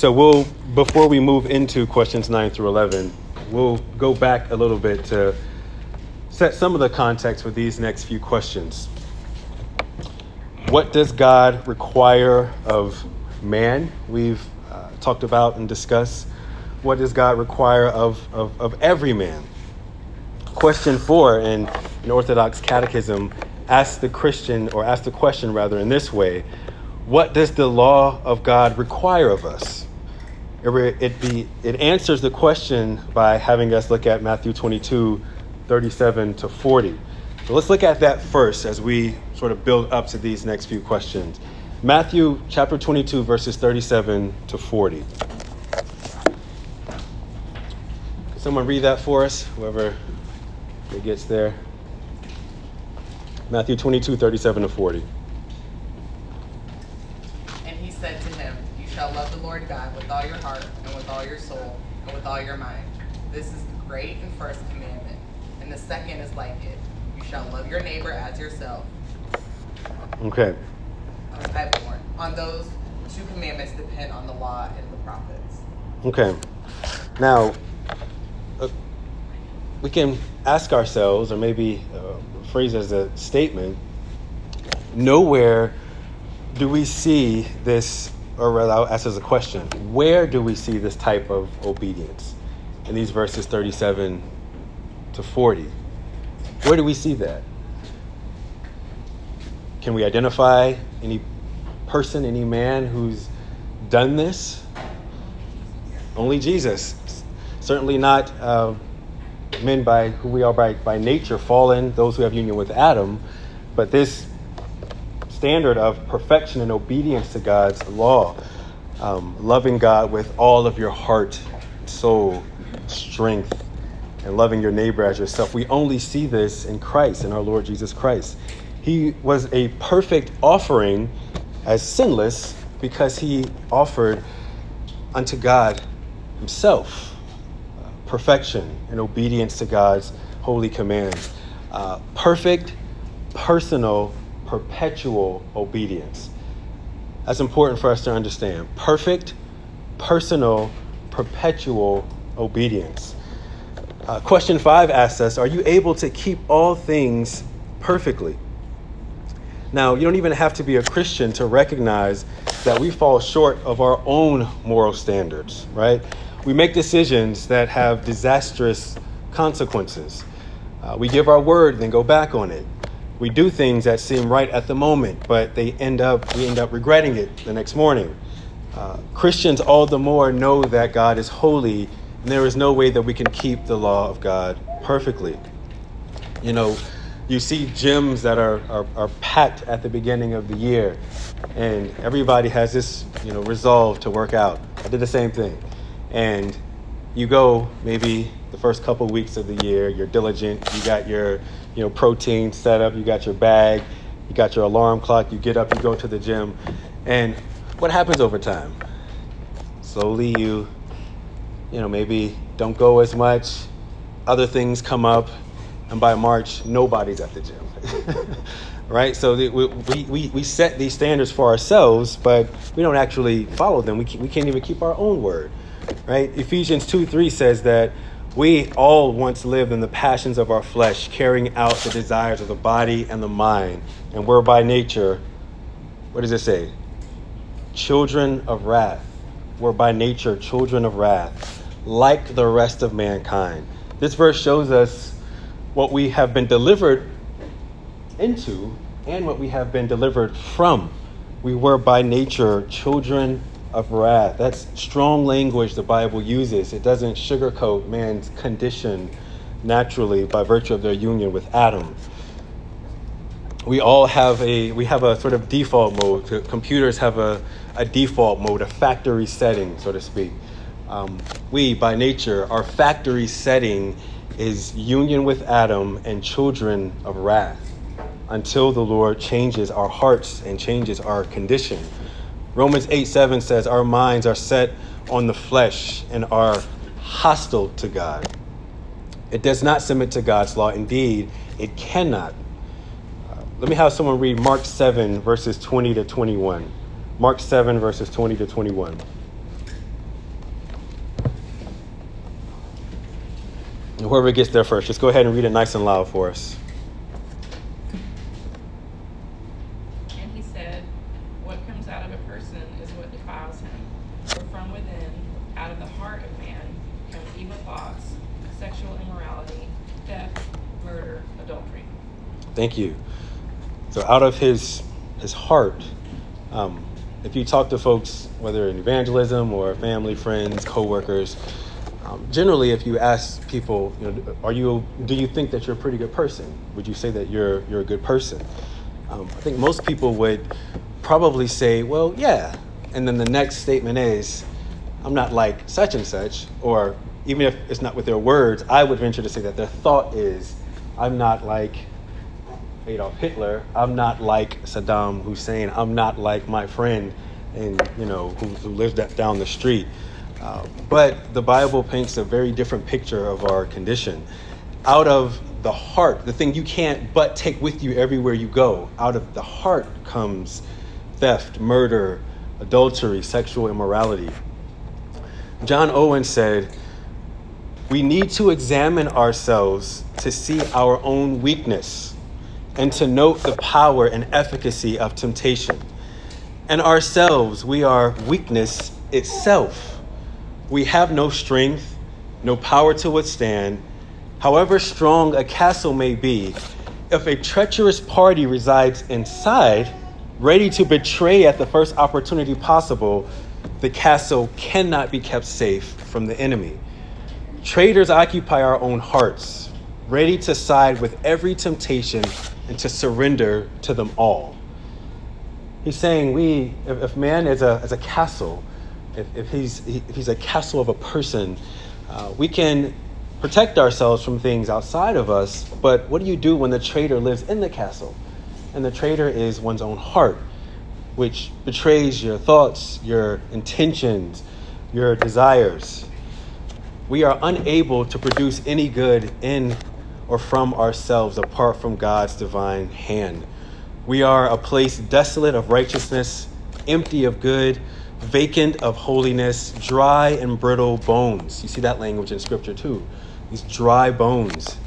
So we'll, before we move into questions 9 through 11, we'll go back a little bit to set some of the context for these next few questions. What does God require of man? We've uh, talked about and discussed. What does God require of, of, of every man? Question four in, an Orthodox Catechism asks the Christian, or asks the question rather, in this way What does the law of God require of us? It, be, it answers the question by having us look at Matthew 22, 37 to 40. So let's look at that first as we sort of build up to these next few questions. Matthew chapter 22, verses 37 to 40. Can someone read that for us, whoever it gets there? Matthew 22, 37 to 40. And he said to him, You shall love Lord God with all your heart, and with all your soul, and with all your mind. This is the great and first commandment. And the second is like it You shall love your neighbor as yourself. Okay. I have more. On those two commandments depend on the law and the prophets. Okay. Now, uh, we can ask ourselves, or maybe uh, phrase as a statement nowhere do we see this, or rather, I'll ask as a question where do we see this type of obedience in these verses 37 to 40? Where do we see that? Can we identify any person, any man who's done this? Only Jesus. Certainly not uh, men by who we are by, by nature, fallen, those who have union with Adam, but this standard of perfection and obedience to God's law, um, loving God with all of your heart, soul, strength, and loving your neighbor as yourself. We only see this in Christ, in our Lord Jesus Christ. He was a perfect offering as sinless because he offered unto God himself uh, perfection and obedience to God's holy commands. Uh, perfect, personal, perpetual obedience. That's important for us to understand. Perfect, personal, perpetual obedience. Uh, question five asks us Are you able to keep all things perfectly? Now, you don't even have to be a Christian to recognize that we fall short of our own moral standards, right? We make decisions that have disastrous consequences. Uh, we give our word, then go back on it. We do things that seem right at the moment, but they end up we end up regretting it the next morning. Uh, Christians all the more know that God is holy, and there is no way that we can keep the law of God perfectly. You know, you see gyms that are, are, are, packed at the beginning of the year and everybody has this you know resolve to work out i did the same thing and you go maybe the first couple of weeks of the year you're diligent you got your you know protein set up you got your bag you got your alarm clock you get up you go to the gym and what happens over time slowly you you know maybe don't go as much other things come up and by March, nobody's at the gym. right? So we, we, we set these standards for ourselves, but we don't actually follow them. We, we can't even keep our own word. Right? Ephesians 2 3 says that we all once lived in the passions of our flesh, carrying out the desires of the body and the mind. And we're by nature, what does it say? Children of wrath. We're by nature children of wrath, like the rest of mankind. This verse shows us what we have been delivered into and what we have been delivered from. We were by nature children of wrath. That's strong language the Bible uses. It doesn't sugarcoat man's condition naturally by virtue of their union with Adam. We all have a we have a sort of default mode. Computers have a, a default mode, a factory setting, so to speak. Um, we, by nature, our factory setting is union with Adam and children of wrath until the Lord changes our hearts and changes our condition. Romans 8 7 says, Our minds are set on the flesh and are hostile to God. It does not submit to God's law. Indeed, it cannot. Uh, let me have someone read Mark 7, verses 20 to 21. Mark 7, verses 20 to 21. Whoever gets there first, just go ahead and read it nice and loud for us. Thank you. So out of his his heart, um, if you talk to folks, whether in evangelism or family, friends, coworkers, um, generally, if you ask people, you know, are you, do you think that you're a pretty good person? Would you say that you're you're a good person? Um, I think most people would probably say, well, yeah. And then the next statement is, I'm not like such and such. Or even if it's not with their words, I would venture to say that their thought is, I'm not like Adolf Hitler. I'm not like Saddam Hussein. I'm not like my friend, and you know who, who lives that down the street. Uh, but the Bible paints a very different picture of our condition. Out of the heart, the thing you can't but take with you everywhere you go, out of the heart comes theft, murder, adultery, sexual immorality. John Owen said, We need to examine ourselves to see our own weakness and to note the power and efficacy of temptation. And ourselves, we are weakness itself. We have no strength, no power to withstand. However strong a castle may be, if a treacherous party resides inside, ready to betray at the first opportunity possible, the castle cannot be kept safe from the enemy. Traitors occupy our own hearts, ready to side with every temptation and to surrender to them all. He's saying we, if, if man is a, is a castle, if, if, he's, if he's a castle of a person, uh, we can protect ourselves from things outside of us, but what do you do when the traitor lives in the castle? And the traitor is one's own heart, which betrays your thoughts, your intentions, your desires. We are unable to produce any good in or from ourselves apart from God's divine hand. We are a place desolate of righteousness, empty of good, vacant of holiness, dry and brittle bones. You see that language in Scripture too. These dry bones.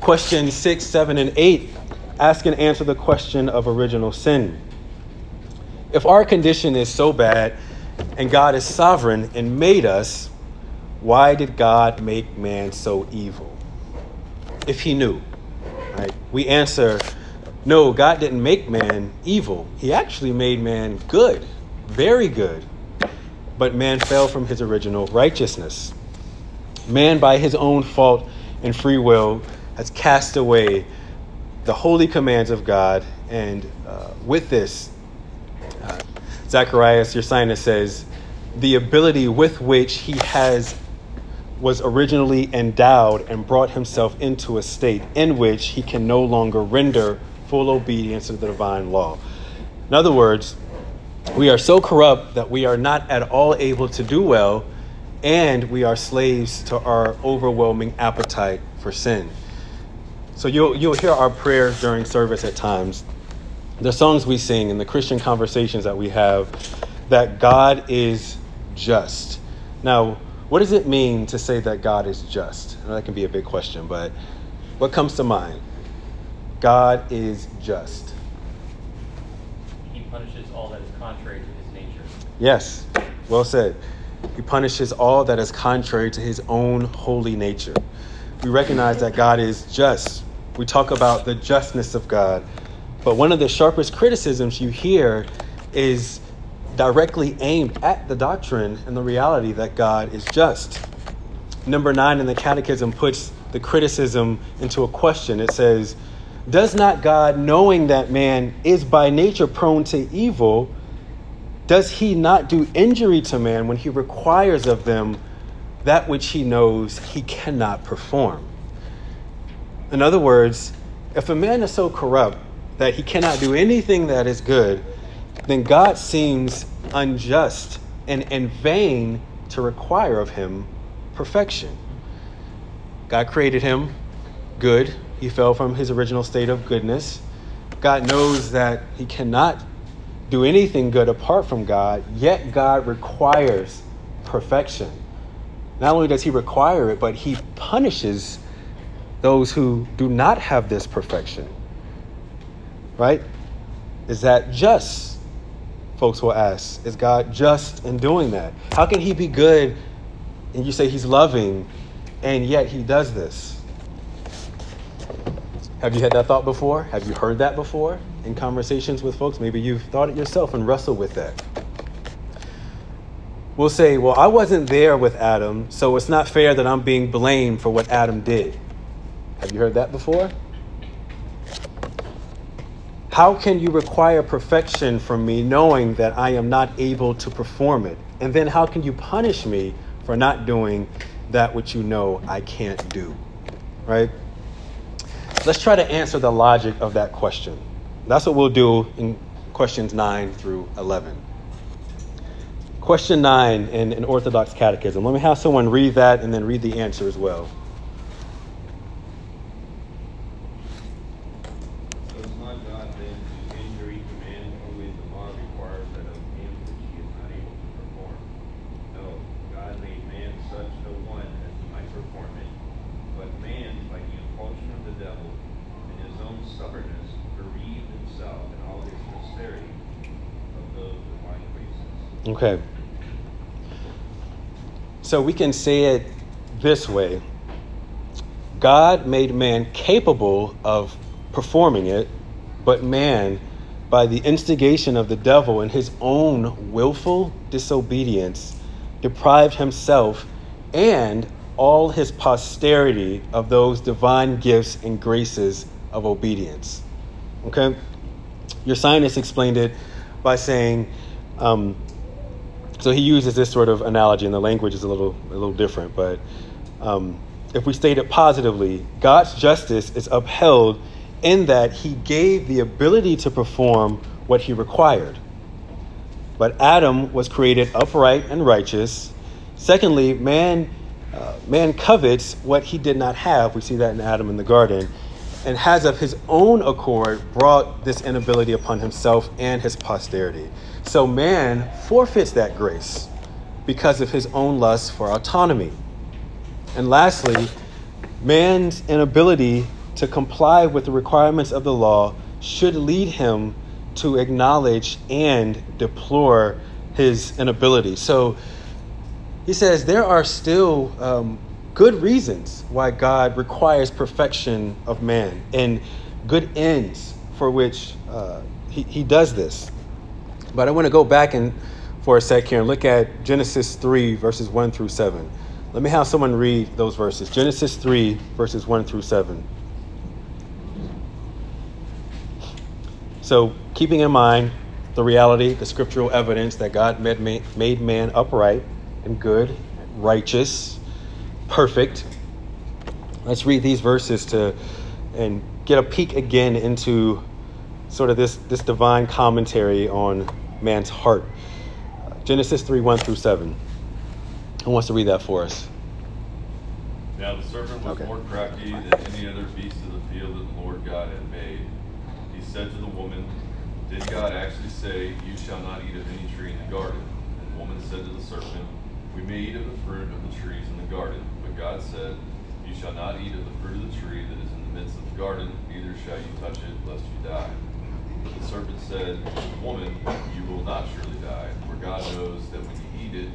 Question six, seven, and eight ask and answer the question of original sin. If our condition is so bad and God is sovereign and made us, why did God make man so evil? If he knew, right? We answer, no, God didn't make man evil. He actually made man good very good, but man fell from his original righteousness. Man, by his own fault and free will, has cast away the holy commands of God, and uh, with this, uh, Zacharias, Ursinus says, the ability with which he has was originally endowed and brought himself into a state in which he can no longer render full obedience to the divine law. In other words, we are so corrupt that we are not at all able to do well, and we are slaves to our overwhelming appetite for sin. So you'll, you'll hear our prayer during service at times, the songs we sing, and the Christian conversations that we have, that God is just. Now, what does it mean to say that God is just? that can be a big question, but what comes to mind? God is just. He punishes all that is contrary to his nature. Yes, well said. He punishes all that is contrary to his own holy nature. We recognize that God is just. We talk about the justness of God. But one of the sharpest criticisms you hear is directly aimed at the doctrine and the reality that God is just. Number nine in the Catechism puts the criticism into a question. It says, Does not God, knowing that man is by nature prone to evil, does he not do injury to man when he requires of them that which he knows he cannot perform? In other words, if a man is so corrupt that he cannot do anything that is good, then God seems unjust and in vain to require of him perfection. God created him good. He fell from his original state of goodness. God knows that he cannot do anything good apart from God, yet God requires perfection. not only does he require it, but he punishes those who do not have this perfection. Right? Is that just? Folks will ask. Is God just in doing that? How can he be good and you say he's loving and yet he does this? Have you had that thought before? Have you heard that before in conversations with folks? Maybe you've thought it yourself and wrestled with that. We'll say, well, I wasn't there with Adam, so it's not fair that I'm being blamed for what Adam did. Have you heard that before? How can you require perfection from me knowing that I am not able to perform it? And then how can you punish me for not doing that which you know I can't do? Right? Let's try to answer the logic of that question. That's what we'll do in questions 9 through 11. Question 9 in an Orthodox Catechism. Let me have someone read that and then read the answer as well. Does not God then to injure each man only the law requires that of him which he is not able to perform? No, God made man such a one as he might perform it, but man, by the impulsion of the devil and his own stubbornness, bereaved himself and all his posterity of those divine graces. Okay. So we can say it this way God made man capable of performing it, but man, by the instigation of the devil and his own willful disobedience, deprived himself and all his posterity of those divine gifts and graces of obedience. Okay? Ursinus explained it by saying, um, so he uses this sort of analogy, and the language is a little, a little different, but um, if we state it positively, God's justice is upheld in that he gave the ability to perform what he required. But Adam was created upright and righteous. Secondly, man, uh, man covets what he did not have. We see that in Adam in the garden. And has of his own accord brought this inability upon himself and his posterity. So man forfeits that grace because of his own lust for autonomy. And lastly, man's inability to comply with the requirements of the law should lead him to acknowledge and deplore his inability. So he says there are still um, good reasons why God requires perfection of man and good ends for which uh, he, he does this. But I want to go back and for a sec here and look at Genesis 3, verses 1 through 7. Let me have someone read those verses. Genesis 3, verses 1 through 7. So, keeping in mind the reality, the scriptural evidence that God made, made man upright and good, righteous, perfect. Let's read these verses to and get a peek again into sort of this, this divine commentary on man's heart. Genesis 3 1 through 7. Who wants to read that for us? Now the serpent was Okay. more crafty than any other beast of the field that the Lord God had made. He said to the woman, Did God actually say, You shall not eat of any tree in the garden? And the woman said to the serpent, We may eat of the fruit of the trees in the garden. But God said, You shall not eat of the fruit of the tree that is in the midst of the garden, neither shall you touch it, lest you die. The serpent said, Woman, you will not surely die, for God knows that when you eat it,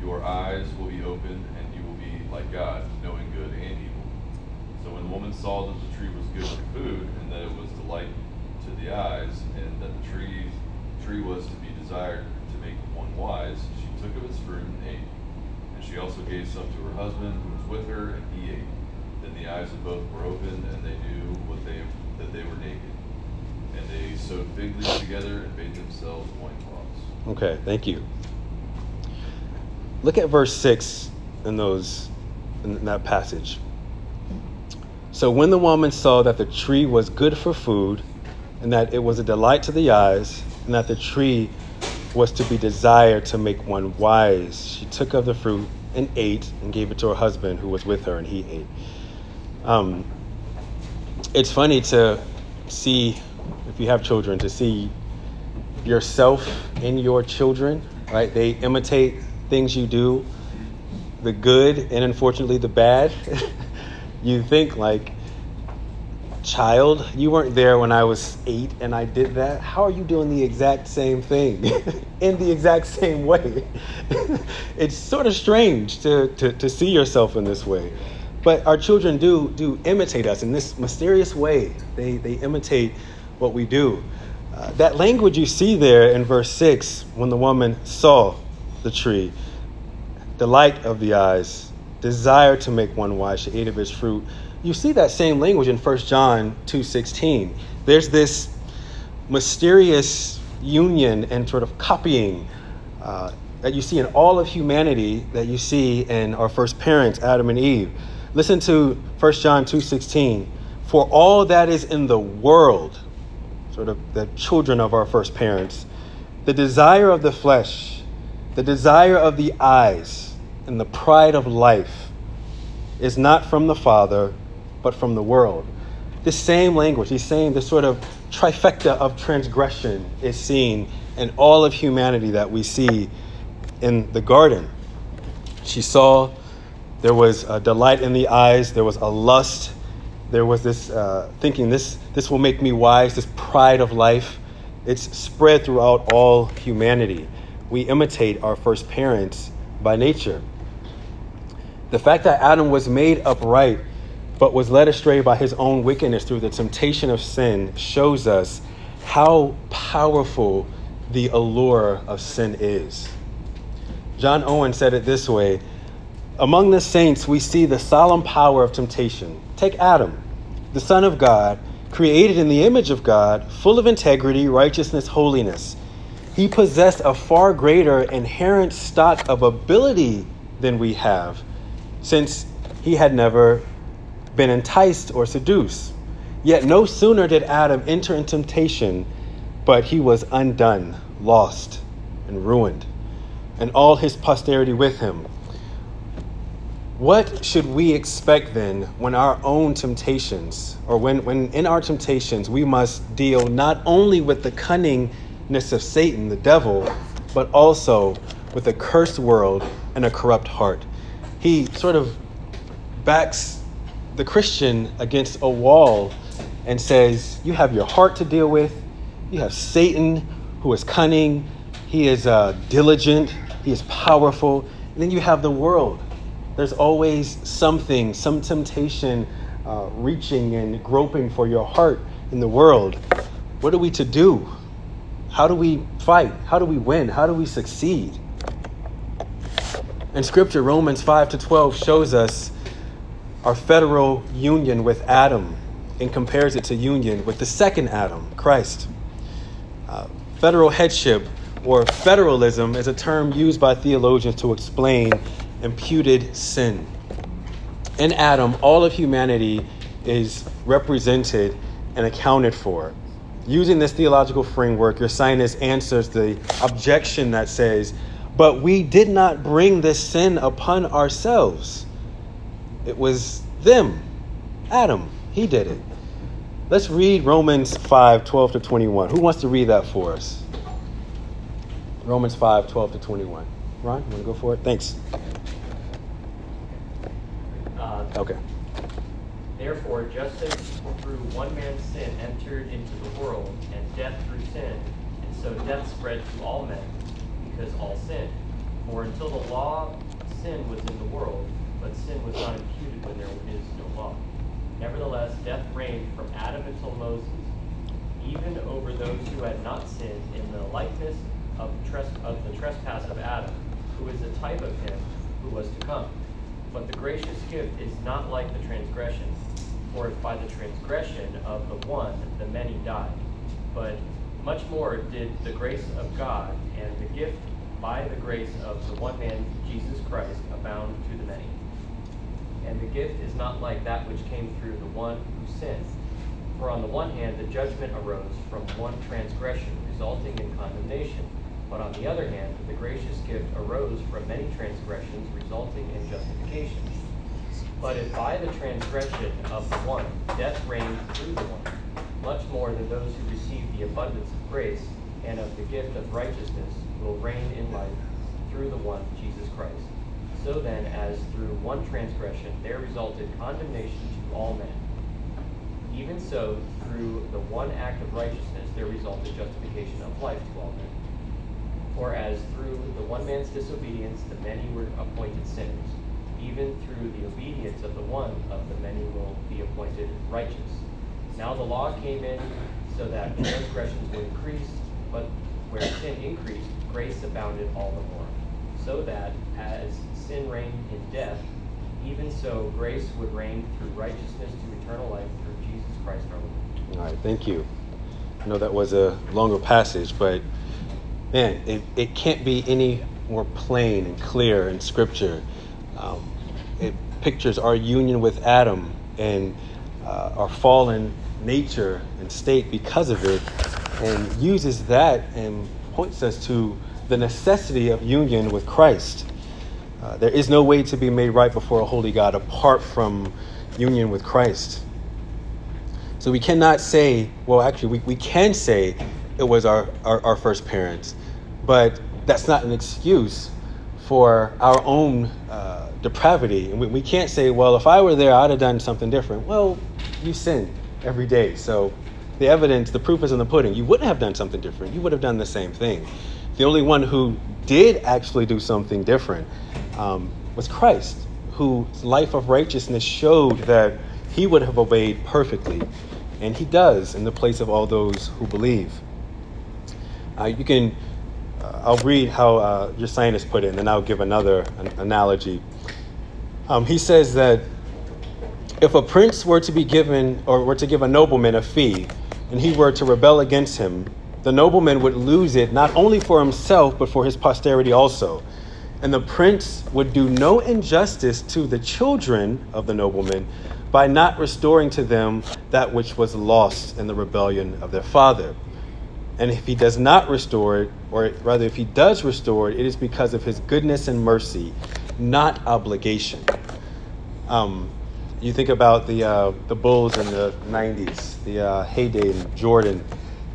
your eyes will be opened, and you will be like God, knowing good and evil. So when the woman saw that the tree was good for food, and that it was delight to the eyes, and that the tree, tree was to be desired to make one wise, she took of its fruit and ate. And she also gave some to her husband, who was with her, and he ate. Then the eyes of both were opened, and they knew what they, that they were naked. And they sewed fig leaves together and made themselves loincloths. Okay, thank you. Look at verse 6 in those in that passage. So when the woman saw that the tree was good for food, and that it was a delight to the eyes, and that the tree was to be desired to make one wise, she took of the fruit and ate, and gave it to her husband who was with her, and he ate. Um, it's funny to see, you have children, to see yourself in your children, right? They imitate things you do. the good and unfortunately the bad, you think like, child, you weren't there when I was eight and I did that. How are you doing the exact same thing in the exact same way? it's sort of strange to, to, to see yourself in this way. But our children do do imitate us in this mysterious way. They, they imitate what we do. Uh, that language you see there in verse 6 when the woman saw the tree, the light of the eyes, desire to make one wise, she ate of its fruit you see that same language in 1 John 2:16. There's this mysterious union and sort of copying uh, that you see in all of humanity that you see in our first parents, Adam and Eve. Listen to 1 John 2:16. For all that is in the world, sort of the children of our first parents, the desire of the flesh, the desire of the eyes, and the pride of life is not from the Father, but from the world. This same language, he's saying this sort of trifecta of transgression is seen in all of humanity that we see in the garden. She saw there was a delight in the eyes, there was a lust, there was this uh, thinking, this, this will make me wise, this pride of life. It's spread throughout all humanity. We imitate our first parents by nature. The fact that Adam was made upright but was led astray by his own wickedness through the temptation of sin shows us how powerful the allure of sin is. John Owen said it this way Among the saints, we see the solemn power of temptation. Take Adam, the Son of God, created in the image of God, full of integrity, righteousness, holiness. He possessed a far greater inherent stock of ability than we have, since he had never been enticed or seduced. Yet no sooner did Adam enter in temptation, but he was undone, lost, and ruined, and all his posterity with him. What should we expect then when our own temptations, or when, when in our temptations, we must deal not only with the cunningness of Satan, the devil, but also with a cursed world and a corrupt heart? He sort of backs the Christian against a wall and says, You have your heart to deal with. You have Satan, who is cunning, he is uh, diligent, he is powerful. And then you have the world. There's always something, some temptation uh, reaching and groping for your heart in the world. What are we to do? How do we fight? How do we win? How do we succeed? In Scripture, Romans 5 to 12 shows us our federal union with Adam and compares it to union with the second Adam, Christ. Uh, federal headship or federalism is a term used by theologians to explain imputed sin. In Adam, all of humanity is represented and accounted for. Using this theological framework, Ursinus answers the objection that says, But we did not bring this sin upon ourselves. It was them, Adam. He did it. Let's read Romans 5 12 to 21. Who wants to read that for us? Romans 5 12 to 21. Ron, you want to go for it? Thanks. Okay. Therefore, just as through one man's sin entered into the world, and death through sin, and so death spread to all men, because all sinned. For until the law, sin was in the world, but sin was not imputed when there is no law. Nevertheless, death reigned from Adam until Moses, even over those who had not sinned in the likeness of, tres- of the trespass of Adam, who is a type of him who was to come. But the gracious gift is not like the transgression. For if by the transgression of the one the many died, but much more did the grace of God and the gift by the grace of the one man, Jesus Christ, abound to the many. And the gift is not like that which came through the one who sinned. For on the one hand, the judgment arose from one transgression, resulting in condemnation. But on the other hand, the gracious gift arose from many transgressions, resulting in justification. But if by the transgression of the one death reigned through the one, much more than those who receive the abundance of grace and of the gift of righteousness will reign in life through the one, Jesus Christ. So then, as through one transgression there resulted condemnation to all men, even so, through the one act of righteousness there resulted justification of life to all men. For as through the one man's disobedience the many were appointed sinners, even through the obedience of the one of the many will be appointed righteous. Now the law came in so that transgressions would increase, but where sin increased, grace abounded all the more. So that as sin reigned in death, even so grace would reign through righteousness to eternal life through Jesus Christ our Lord. All right, thank you. I know that was a longer passage, but man, it, it can't be any more plain and clear in Scripture. Um, it pictures our union with Adam and uh, our fallen nature and state because of it, and uses that and points us to the necessity of union with Christ. Uh, there is no way to be made right before a holy God apart from union with Christ. So we cannot say, well, actually, we, we can say it was our, our, our first parents, but that's not an excuse for our own uh, depravity. And we, we can't say, well, if I were there, I'd have done something different. Well, you sin every day. So the evidence, the proof is in the pudding. You wouldn't have done something different. You would have done the same thing. The only one who did actually do something different um, was Christ, whose life of righteousness showed that he would have obeyed perfectly. And he does in the place of all those who believe. Uh, you can, I'll read how uh, Ursinus put it, and then I'll give another an analogy. Um, he says that if a prince were to be given, or were to give a nobleman a fee, and he were to rebel against him, the nobleman would lose it not only for himself, but for his posterity also. And the prince would do no injustice to the children of the nobleman by not restoring to them that which was lost in the rebellion of their father. And if he does not restore it, or rather, if he does restore it, it is because of his goodness and mercy, not obligation. Um, you think about the uh, the Bulls in the '90s, the uh, heyday in Jordan.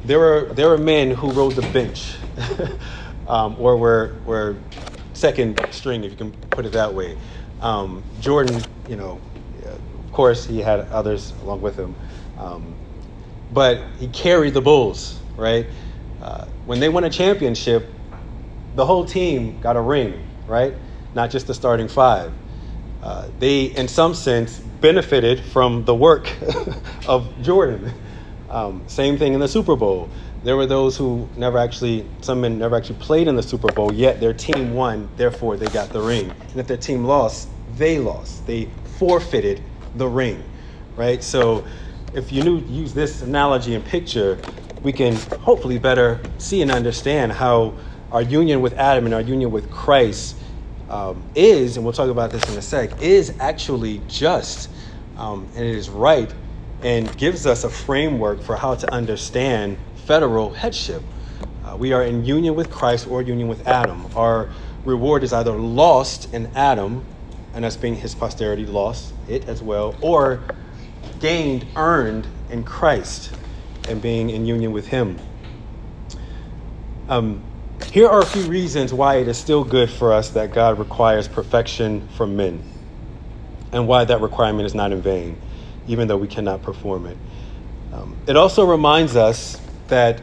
There were there were men who rode the bench, um, or were were second string, if you can put it that way. Um, Jordan, you know, of course, he had others along with him, um, but he carried the Bulls. Right uh, when they won a championship, the whole team got a ring. Right, not just the starting five. Uh, they, in some sense, benefited from the work of Jordan. Um, same thing in the Super Bowl. There were those who never actually, some men never actually played in the Super Bowl, yet their team won, therefore they got the ring. And if their team lost, they lost. They forfeited the ring, right? So if you knew, use this analogy and picture, we can hopefully better see and understand how our union with Adam and our union with Christ um, is, and we'll talk about this in a sec, is actually just um, and it is right and gives us a framework for how to understand federal headship. Uh, we are in union with Christ or union with Adam. Our reward is either lost in Adam, and us being his posterity, lost it as well, or gained, earned in Christ and being in union with him. Um, here are a few reasons why it is still good for us that God requires perfection from men, and why that requirement is not in vain, even though we cannot perform it. Um, it also reminds us that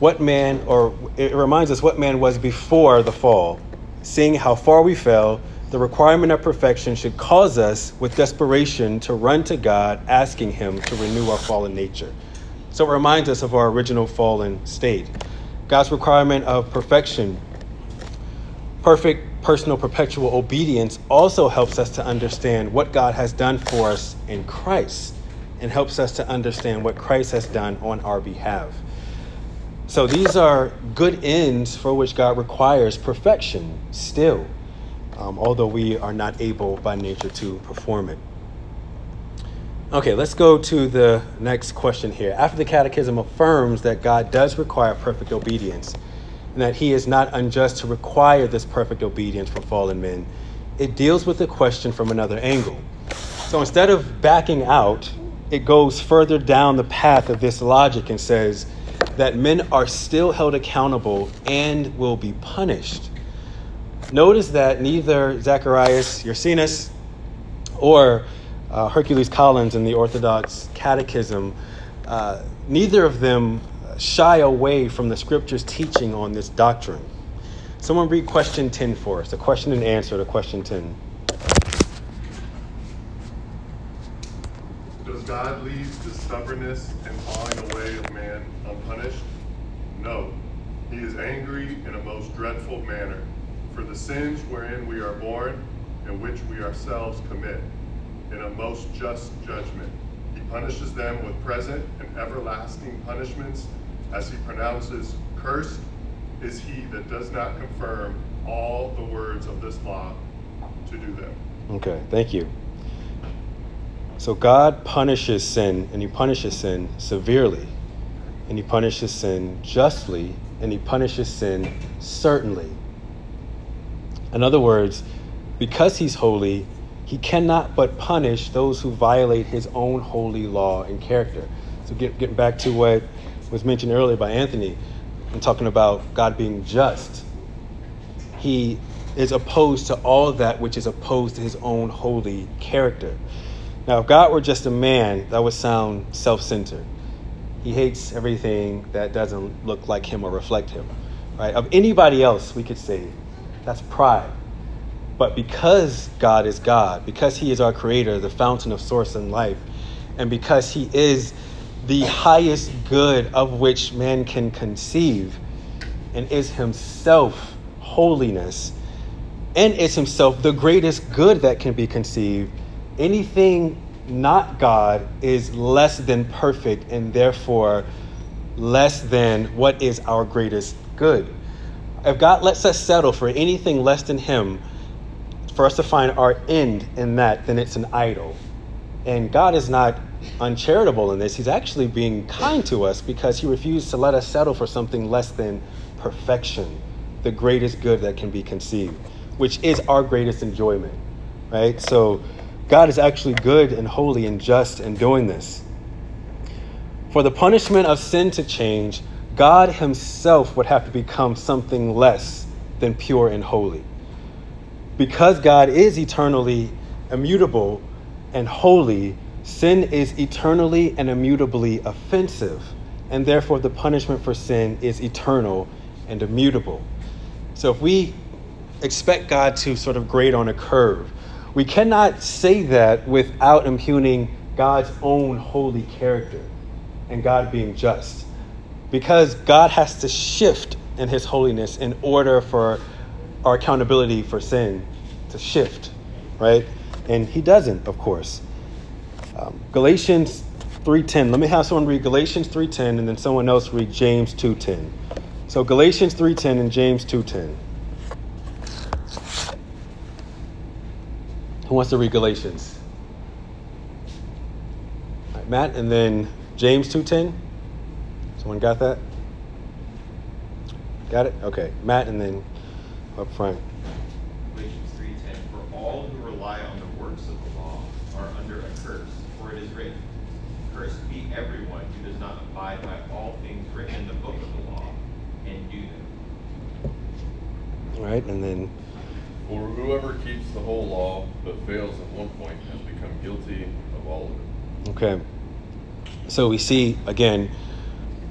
what man, or it reminds us what man was before the fall. Seeing how far we fell, the requirement of perfection should cause us with desperation to run to God, asking Him to renew our fallen nature. So it reminds us of our original fallen state. God's requirement of perfection, perfect personal perpetual obedience, also helps us to understand what God has done for us in Christ and helps us to understand what Christ has done on our behalf. So these are good ends for which God requires perfection still, um, although we are not able by nature to perform it. Okay, let's go to the next question here. After the Catechism affirms that God does require perfect obedience and that He is not unjust to require this perfect obedience from fallen men, it deals with the question from another angle. So instead of backing out, it goes further down the path of this logic and says that men are still held accountable and will be punished. notice that neither Zacharias Ursinus or uh, Hercules Collins and the Orthodox Catechism, uh, neither of them shy away from the scripture's teaching on this doctrine. Someone read question 10 for us, a question and answer to question 10. Does God leave the stubbornness and falling away of man unpunished? No. He is angry in a most dreadful manner for the sins wherein we are born and which we ourselves commit, in a most just judgment. He punishes them with present and everlasting punishments, as he pronounces, Cursed is he that does not confirm all the words of this law to do them. Okay, thank you. So God punishes sin, and He punishes sin severely, and He punishes sin justly, and He punishes sin certainly. In other words, because He's holy, He cannot but punish those who violate His own holy law and character. So, get, getting back to what was mentioned earlier by Anthony, I'm talking about God being just. He is opposed to all that which is opposed to His own holy character. Now, if God were just a man, that would sound self centered. He hates everything that doesn't look like him or reflect him. Right? Of anybody else, we could say that's pride. But because God is God, because He is our creator, the fountain of source and life, and because He is the highest good of which man can conceive, and is Himself holiness, and is Himself the greatest good that can be conceived, anything not God is less than perfect and therefore less than what is our greatest good. If God lets us settle for anything less than Him, for us to find our end in that, then it's an idol. And God is not uncharitable in this. He's actually being kind to us because He refused to let us settle for something less than perfection, the greatest good that can be conceived, which is our greatest enjoyment, right? So, God is actually good and holy and just in doing this. For the punishment of sin to change, God Himself would have to become something less than pure and holy. Because God is eternally immutable and holy, sin is eternally and immutably offensive, and therefore the punishment for sin is eternal and immutable. So if we expect God to sort of grade on a curve, we cannot say that without impugning God's own holy character and God being just. Because God has to shift in his holiness in order for our accountability for sin to shift, right? And he doesn't, of course. Um, Galatians 3:10. Let me have someone read Galatians 3:10 and then someone else read James 2:10. So Galatians 3:10 and James 2:10. Who wants to read Galatians? Matt, and then James 2.10. Someone got that? Got it? Okay. Matt, and then up front. Galatians 3:10, for all who rely on the works of the law are under a curse, for it is written, Cursed be everyone who does not abide by all things written in the book of the law and do them. All right, and then For whoever keeps the whole law but fails at one point has become guilty of all of it. Okay. So we see again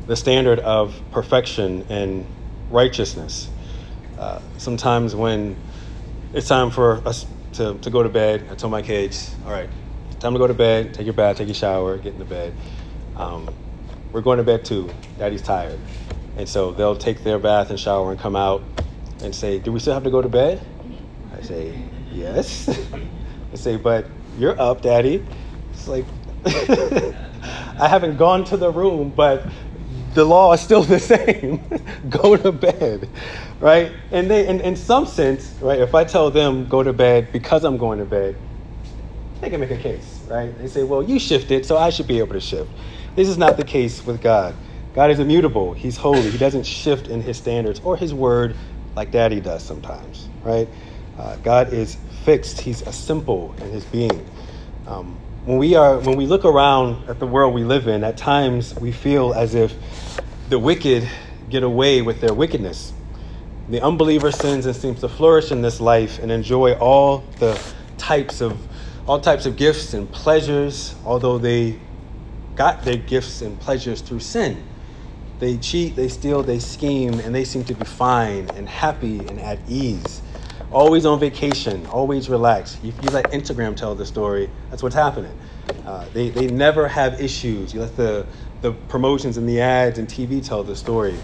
the standard of perfection and righteousness. Uh, sometimes when it's time for us to, to go to bed, I tell my kids, all right, time to go to bed, take your bath, take your shower, get in the bed. Um, we're going to bed too. Daddy's tired. And so they'll take their bath and shower and come out and say, Do we still have to go to bed? I say, Yes. I say, But you're up, Daddy. It's like, I haven't gone to the room, but the law is still the same. go to bed, right? And they, in, in some sense, right, if I tell them go to bed because I'm going to bed, they can make a case, right? They say, well, you shifted, so I should be able to shift. This is not the case with God. God is immutable. He's holy. He doesn't shift in his standards or his word like daddy does sometimes, right? Uh, God is fixed. He's a simple in his being. Um, when we are when we look around at the world we live in, at times we feel as if the wicked get away with their wickedness. The unbeliever sins and seems to flourish in this life and enjoy all the types of all types of gifts and pleasures, although they got their gifts and pleasures through sin. They cheat, they steal, they scheme, and they seem to be fine and happy and at ease. Always on vacation, always relaxed. If you let Instagram tell the story, that's what's happening. Uh, they, they never have issues. You let the, the promotions and the ads and TV tell the story.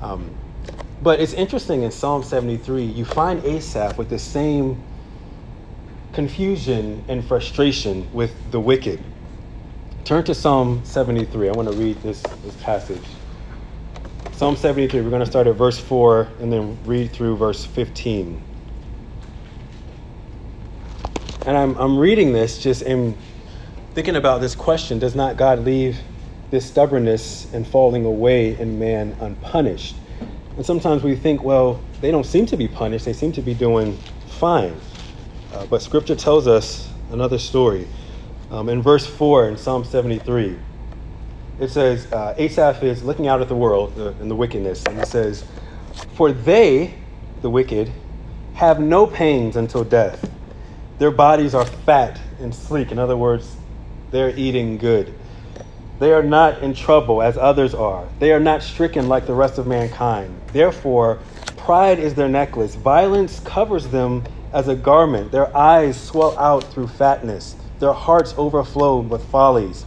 Um, but it's interesting in Psalm 73, you find Asaph with the same confusion and frustration with the wicked. Turn to Psalm 73. I want to read this, this passage. Psalm 73, we're going to start at verse 4 and then read through verse 15. And I'm, I'm reading this just in thinking about this question Does not God leave this stubbornness and falling away in man unpunished? And sometimes we think, well, they don't seem to be punished, they seem to be doing fine. Uh, but scripture tells us another story. Um, in verse 4 in Psalm 73, it says, uh, Asaph is looking out at the world uh, and the wickedness, and he says, For they, the wicked, have no pains until death. Their bodies are fat and sleek. In other words, they're eating good. They are not in trouble as others are. They are not stricken like the rest of mankind. Therefore, pride is their necklace. Violence covers them as a garment. Their eyes swell out through fatness. Their hearts overflow with follies.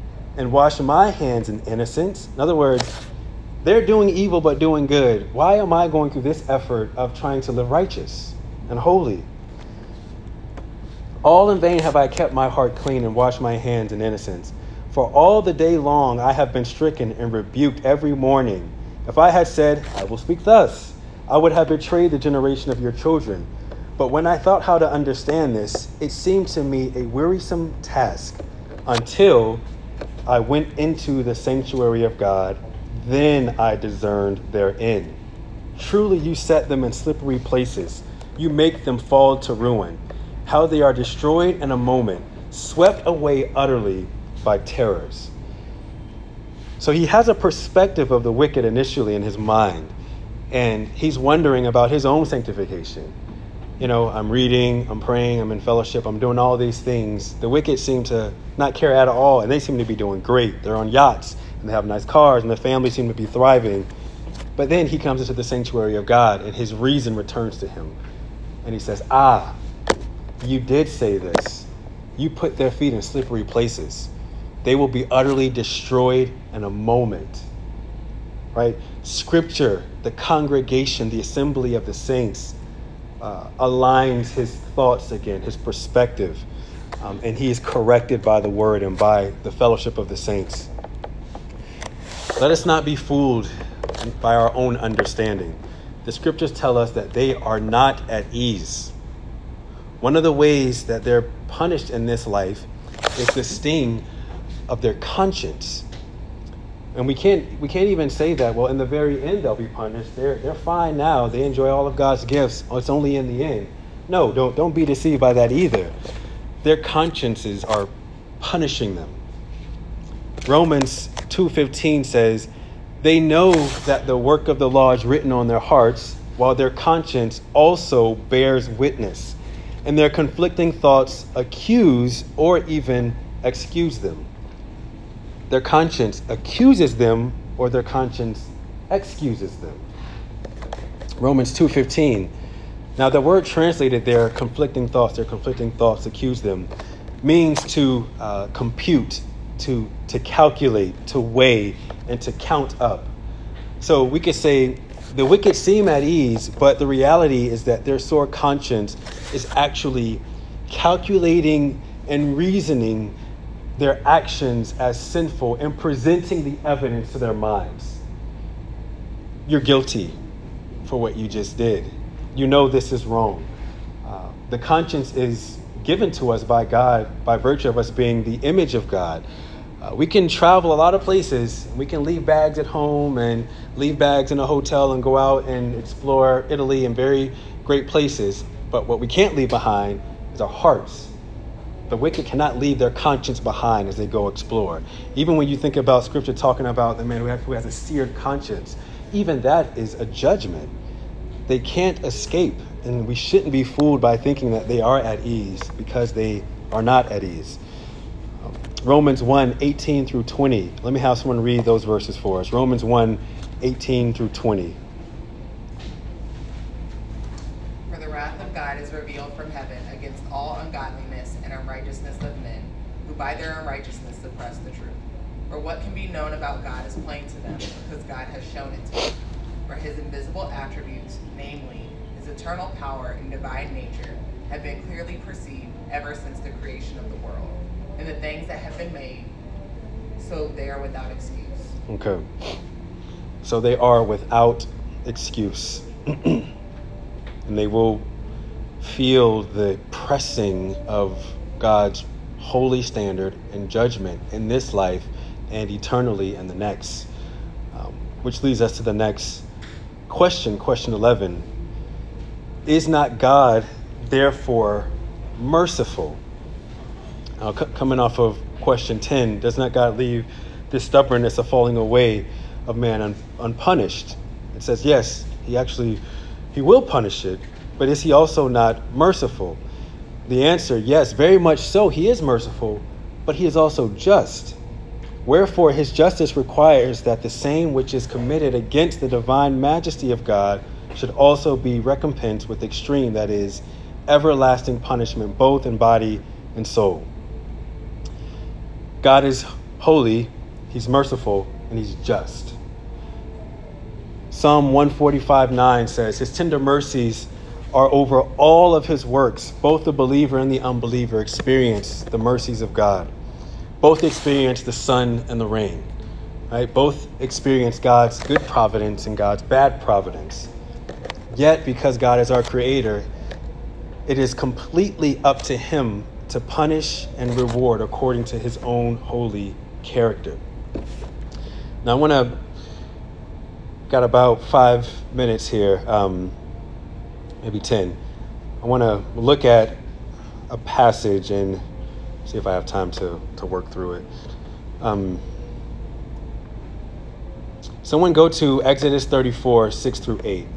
and wash my hands in innocence. In other words, they're doing evil but doing good. Why am I going through this effort of trying to live righteous and holy? All in vain have I kept my heart clean and washed my hands in innocence. For all the day long I have been stricken and rebuked every morning. If I had said, I will speak thus, I would have betrayed the generation of your children. But when I thought how to understand this, it seemed to me a wearisome task until I went into the sanctuary of God. Then I discerned their end. Truly, you set them in slippery places. You make them fall to ruin. How they are destroyed in a moment, swept away utterly by terrors. So he has a perspective of the wicked initially in his mind, and he's wondering about his own sanctification. You know, I'm reading, I'm praying, I'm in fellowship, I'm doing all these things. The wicked seem to not care at all, and they seem to be doing great. They're on yachts, and they have nice cars, and their families seem to be thriving. But then he comes into the sanctuary of God, and his reason returns to him. And he says, Ah, you did say this. You put their feet in slippery places. They will be utterly destroyed in a moment. Right? Scripture, the congregation, the assembly of the saints, uh, aligns his thoughts again, his perspective, um, and he is corrected by the word and by the fellowship of the saints. Let us not be fooled by our own understanding. The scriptures tell us that they are not at ease. One of the ways that they're punished in this life is the sting of their conscience. And we can't we can't even say that, well, in the very end they'll be punished. They're they're fine now. They enjoy all of God's gifts. Oh, it's only in the end. No, don't don't be deceived by that either. Their consciences are punishing them. Romans 2:15 says, "They know that the work of the law is written on their hearts, while their conscience also bears witness, and their conflicting thoughts accuse or even excuse them." Their conscience accuses them or their conscience excuses them. Romans 2:15. Now the word translated there conflicting thoughts, their conflicting thoughts accuse them means to uh, compute, to to calculate, to weigh and to count up. So we could say the wicked seem at ease, but the reality is that their sore conscience is actually calculating and reasoning their actions as sinful and presenting the evidence to their minds. You're guilty for what you just did. You know this is wrong. Uh, the conscience is given to us by God by virtue of us being the image of God. Uh, we can travel a lot of places. We can leave bags at home and leave bags in a hotel and go out and explore Italy and very great places. But what we can't leave behind is our hearts. The wicked cannot leave their conscience behind as they go explore. Even when you think about scripture talking about the man who has a seared conscience, even that is a judgment. They can't escape, and we shouldn't be fooled by thinking that they are at ease because they are not at ease. Romans 1 18 through 20. Let me have someone read those verses for us. Romans 1 18 through 20. For the wrath of God is revealed from heaven against all ungodliness and unrighteousness of men, who by their unrighteousness suppress the truth. For what can be known about God is plain to them, because God has shown it to them. For his invisible attributes, namely his eternal power and divine nature, have been clearly perceived ever since the creation of the world and the things that have been made, so they are without excuse. Okay. So they are without excuse. and they will feel the pressing of God's holy standard and judgment in this life and eternally in the next. Um, which leads us to the next question, question 11. Is not God therefore merciful? Uh, c- coming off of question 10, does not God leave this stubbornness of falling away of man un- unpunished? It says, yes, he actually, he will punish it, but is he also not merciful? The answer, yes, very much so. He is merciful, but he is also just. Wherefore, his justice requires that the same which is committed against the divine majesty of God should also be recompensed with extreme, that is, everlasting punishment, both in body and soul. God is holy, He's merciful, and He's just. Psalm 145 9 says, His tender mercies are over all of His works. Both the believer and the unbeliever experience the mercies of God. Both experience the sun and the rain. Right? Both experience God's good providence and God's bad providence. Yet, because God is our creator, it is completely up to Him to punish and reward according to his own holy character. Now, I want to, got about five minutes here, um, maybe 10. I want to look at a passage and see if I have time to, to work through it. Um, someone go to Exodus 34, 6 through 8.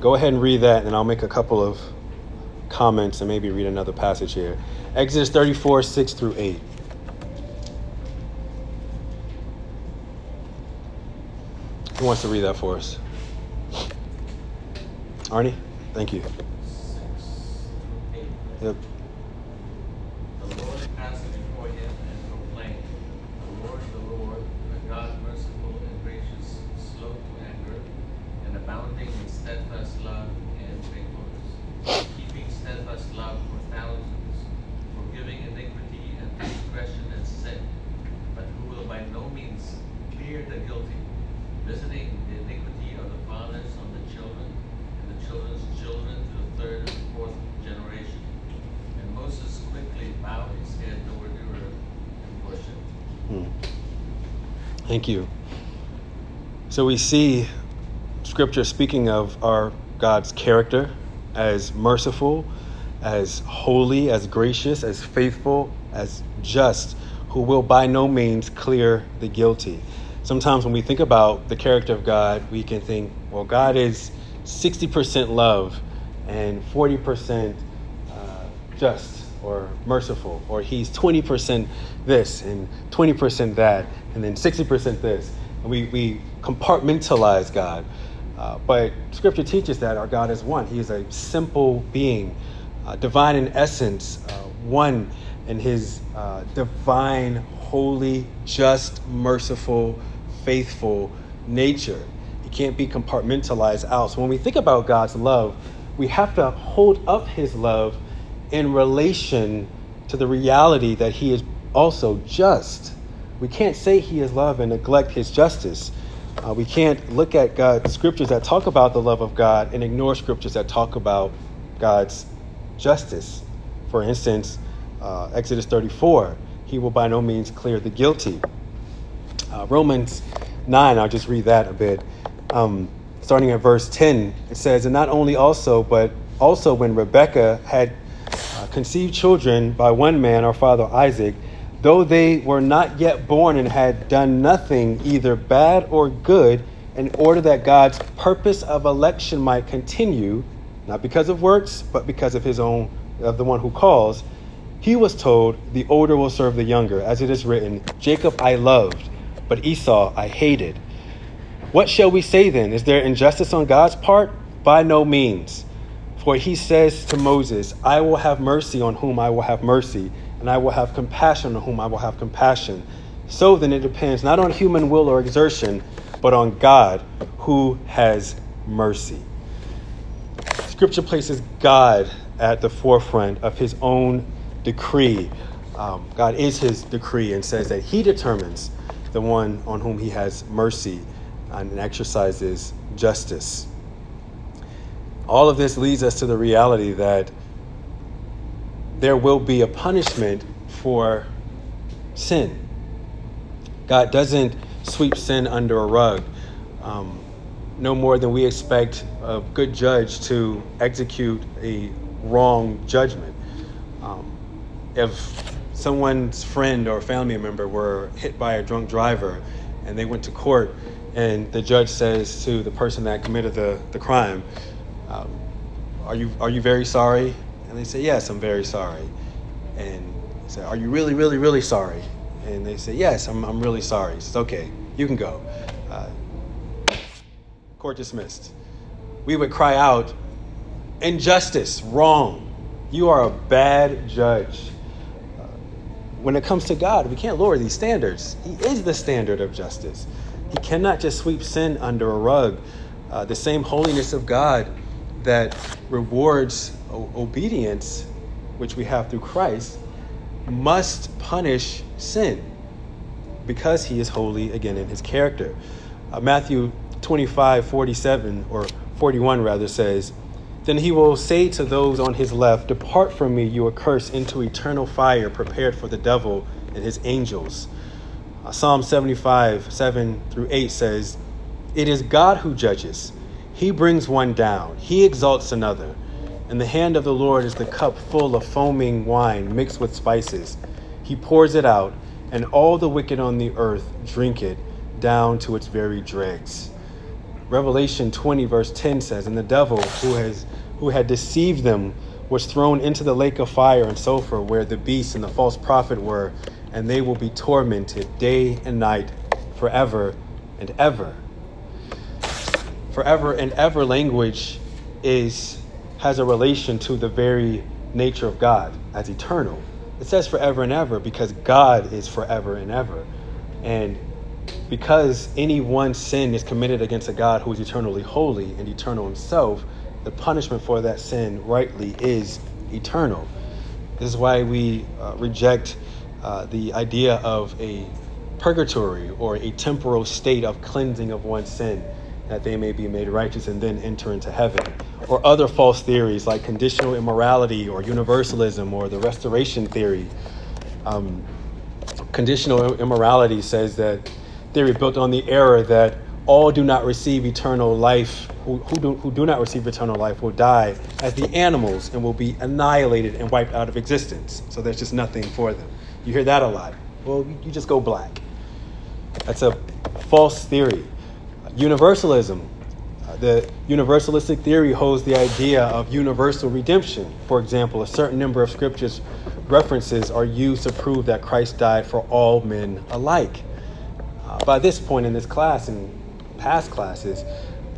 Go ahead and read that, and I'll make a couple of comments and maybe read another passage here. Exodus 34, 6 through 8. Who wants to read that for us? Arnie? Thank you. Yep. The Lord passed before him and proclaimed, The Lord, the Lord, a God merciful and gracious, slow to anger, and abounding in steadfast love and faithfulness, keeping steadfast love for thousands, forgiving iniquity and transgression and sin, but who will by no means clear the guilty, visiting the iniquity of the fathers on the children, and the children's children to the third and fourth generation. And Moses quickly bowed his head toward the earth and worshipped. Hmm. Thank you. So we see scripture speaking of our God's character as merciful, as holy, as gracious, as faithful, as just, who will by no means clear the guilty. Sometimes when we think about the character of God, we can think, well, God is 60% love and 40% uh, just or merciful, or he's 20% this and 20% that, and then 60% this. And we, we compartmentalize God. Uh, but scripture teaches that our God is one. He is a simple being, uh, divine in essence, uh, one in his uh, divine, holy, just, merciful, faithful nature. He can't be compartmentalized out. So when we think about God's love, we have to hold up his love in relation to the reality that he is also just. We can't say he is love and neglect his justice. Uh, we can't look at God scriptures that talk about the love of God and ignore scriptures that talk about God's justice. For instance, uh, Exodus 34, he will by no means clear the guilty. Uh, Romans 9, I'll just read that a bit. Um, starting at verse 10, it says, And not only also, but also when Rebekah had uh, conceived children by one man, our father Isaac, though they were not yet born and had done nothing, either bad or good, in order that God's purpose of election might continue, not because of works, but because of his own, of the one who calls, he was told, The older will serve the younger, as it is written, Jacob I loved, but Esau I hated. What shall we say then? Is there injustice on God's part? By no means. For he says to Moses, I will have mercy on whom I will have mercy and I will have compassion on whom I will have compassion. So then it depends not on human will or exertion, but on God who has mercy. Scripture places God at the forefront of his own decree. Um, God is his decree and says that he determines the one on whom he has mercy and exercises justice. All of this leads us to the reality that there will be a punishment for sin. God doesn't sweep sin under a rug. Um, no more than we expect a good judge to execute a wrong judgment. Um, if someone's friend or family member were hit by a drunk driver and they went to court and the judge says to the person that committed the, the crime, um, are, you, are you very sorry? And they say, Yes, I'm very sorry. And he said, Are you really, really, really sorry? And they say, Yes, I'm, I'm really sorry. Says, Okay, you can go. Uh, court dismissed. We would cry out, Injustice, wrong. You are a bad judge. Uh, when it comes to God, we can't lower these standards. He is the standard of justice. He cannot just sweep sin under a rug. Uh, the same holiness of God that rewards obedience, which we have through Christ, must punish sin because he is holy again in his character. Uh, Matthew 25, 47, or 41 rather, says, Then he will say to those on his left, Depart from me, you accursed, into eternal fire prepared for the devil and his angels. Uh, Psalm 75, 7 through 8 says, It is God who judges. He brings one down, he exalts another. In the hand of the Lord is the cup full of foaming wine mixed with spices. He pours it out, and all the wicked on the earth drink it down to its very dregs. Revelation 20, verse 10 says, And the devil who, has, who had deceived them was thrown into the lake of fire and sulfur, where the beast and the false prophet were, and they will be tormented day and night forever and ever. Forever and ever language is has a relation to the very nature of God as eternal. It says forever and ever because God is forever and ever. And because any one sin is committed against a God who is eternally holy and eternal himself, the punishment for that sin rightly is eternal. This is why we uh, reject uh, the idea of a purgatory or a temporal state of cleansing of one's sin that they may be made righteous and then enter into heaven. Or other false theories like conditional immortality or universalism or the restoration theory. Um, conditional immortality says that theory built on the error that all do not receive eternal life, who, who, do, who do not receive eternal life will die as the animals and will be annihilated and wiped out of existence. So there's just nothing for them. You hear that a lot. Well, you just go black. That's a false theory. Universalism. The universalistic theory holds the idea of universal redemption. For example, a certain number of scriptures references are used to prove that Christ died for all men alike. Uh, by this point in this class and past classes,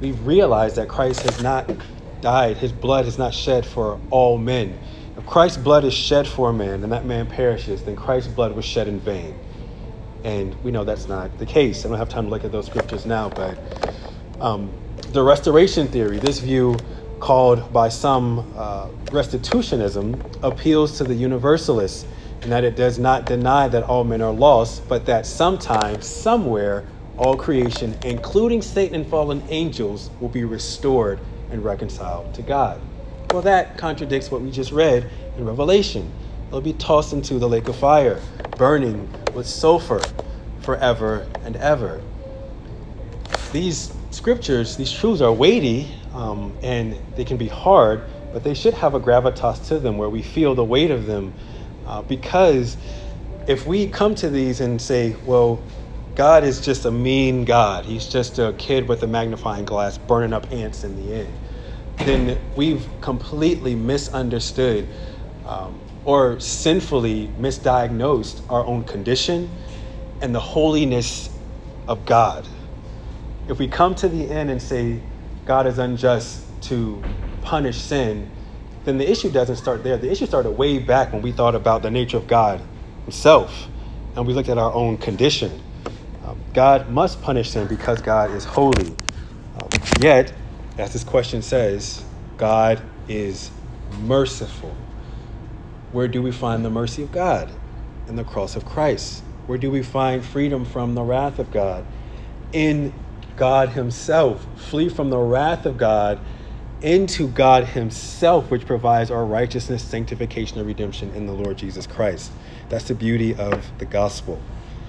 we've realized that Christ has not died, his blood has not shed for all men. If Christ's blood is shed for a man and that man perishes, then Christ's blood was shed in vain. And we know that's not the case. I don't have time to look at those scriptures now, but um, the restoration theory, this view called by some uh, restitutionism, appeals to the universalists in that it does not deny that all men are lost, but that sometime, somewhere, all creation, including Satan and fallen angels, will be restored and reconciled to God. Well, that contradicts what we just read in Revelation. They'll be tossed into the lake of fire, burning with sulfur forever and ever. These scriptures, these truths are weighty um, and they can be hard, but they should have a gravitas to them where we feel the weight of them. Uh, because if we come to these and say, well, God is just a mean God, he's just a kid with a magnifying glass burning up ants in the end, then we've completely misunderstood um, or sinfully misdiagnosed our own condition and the holiness of God. If we come to the end and say God is unjust to punish sin, then the issue doesn't start there. The issue started way back when we thought about the nature of God Himself and we looked at our own condition. Um, God must punish sin because God is holy. Um, yet, as this question says, God is merciful. Where do we find the mercy of God? In the cross of Christ. Where do we find freedom from the wrath of God? In God Himself. Flee from the wrath of God into God Himself, which provides our righteousness, sanctification, and redemption in the Lord Jesus Christ. That's the beauty of the gospel.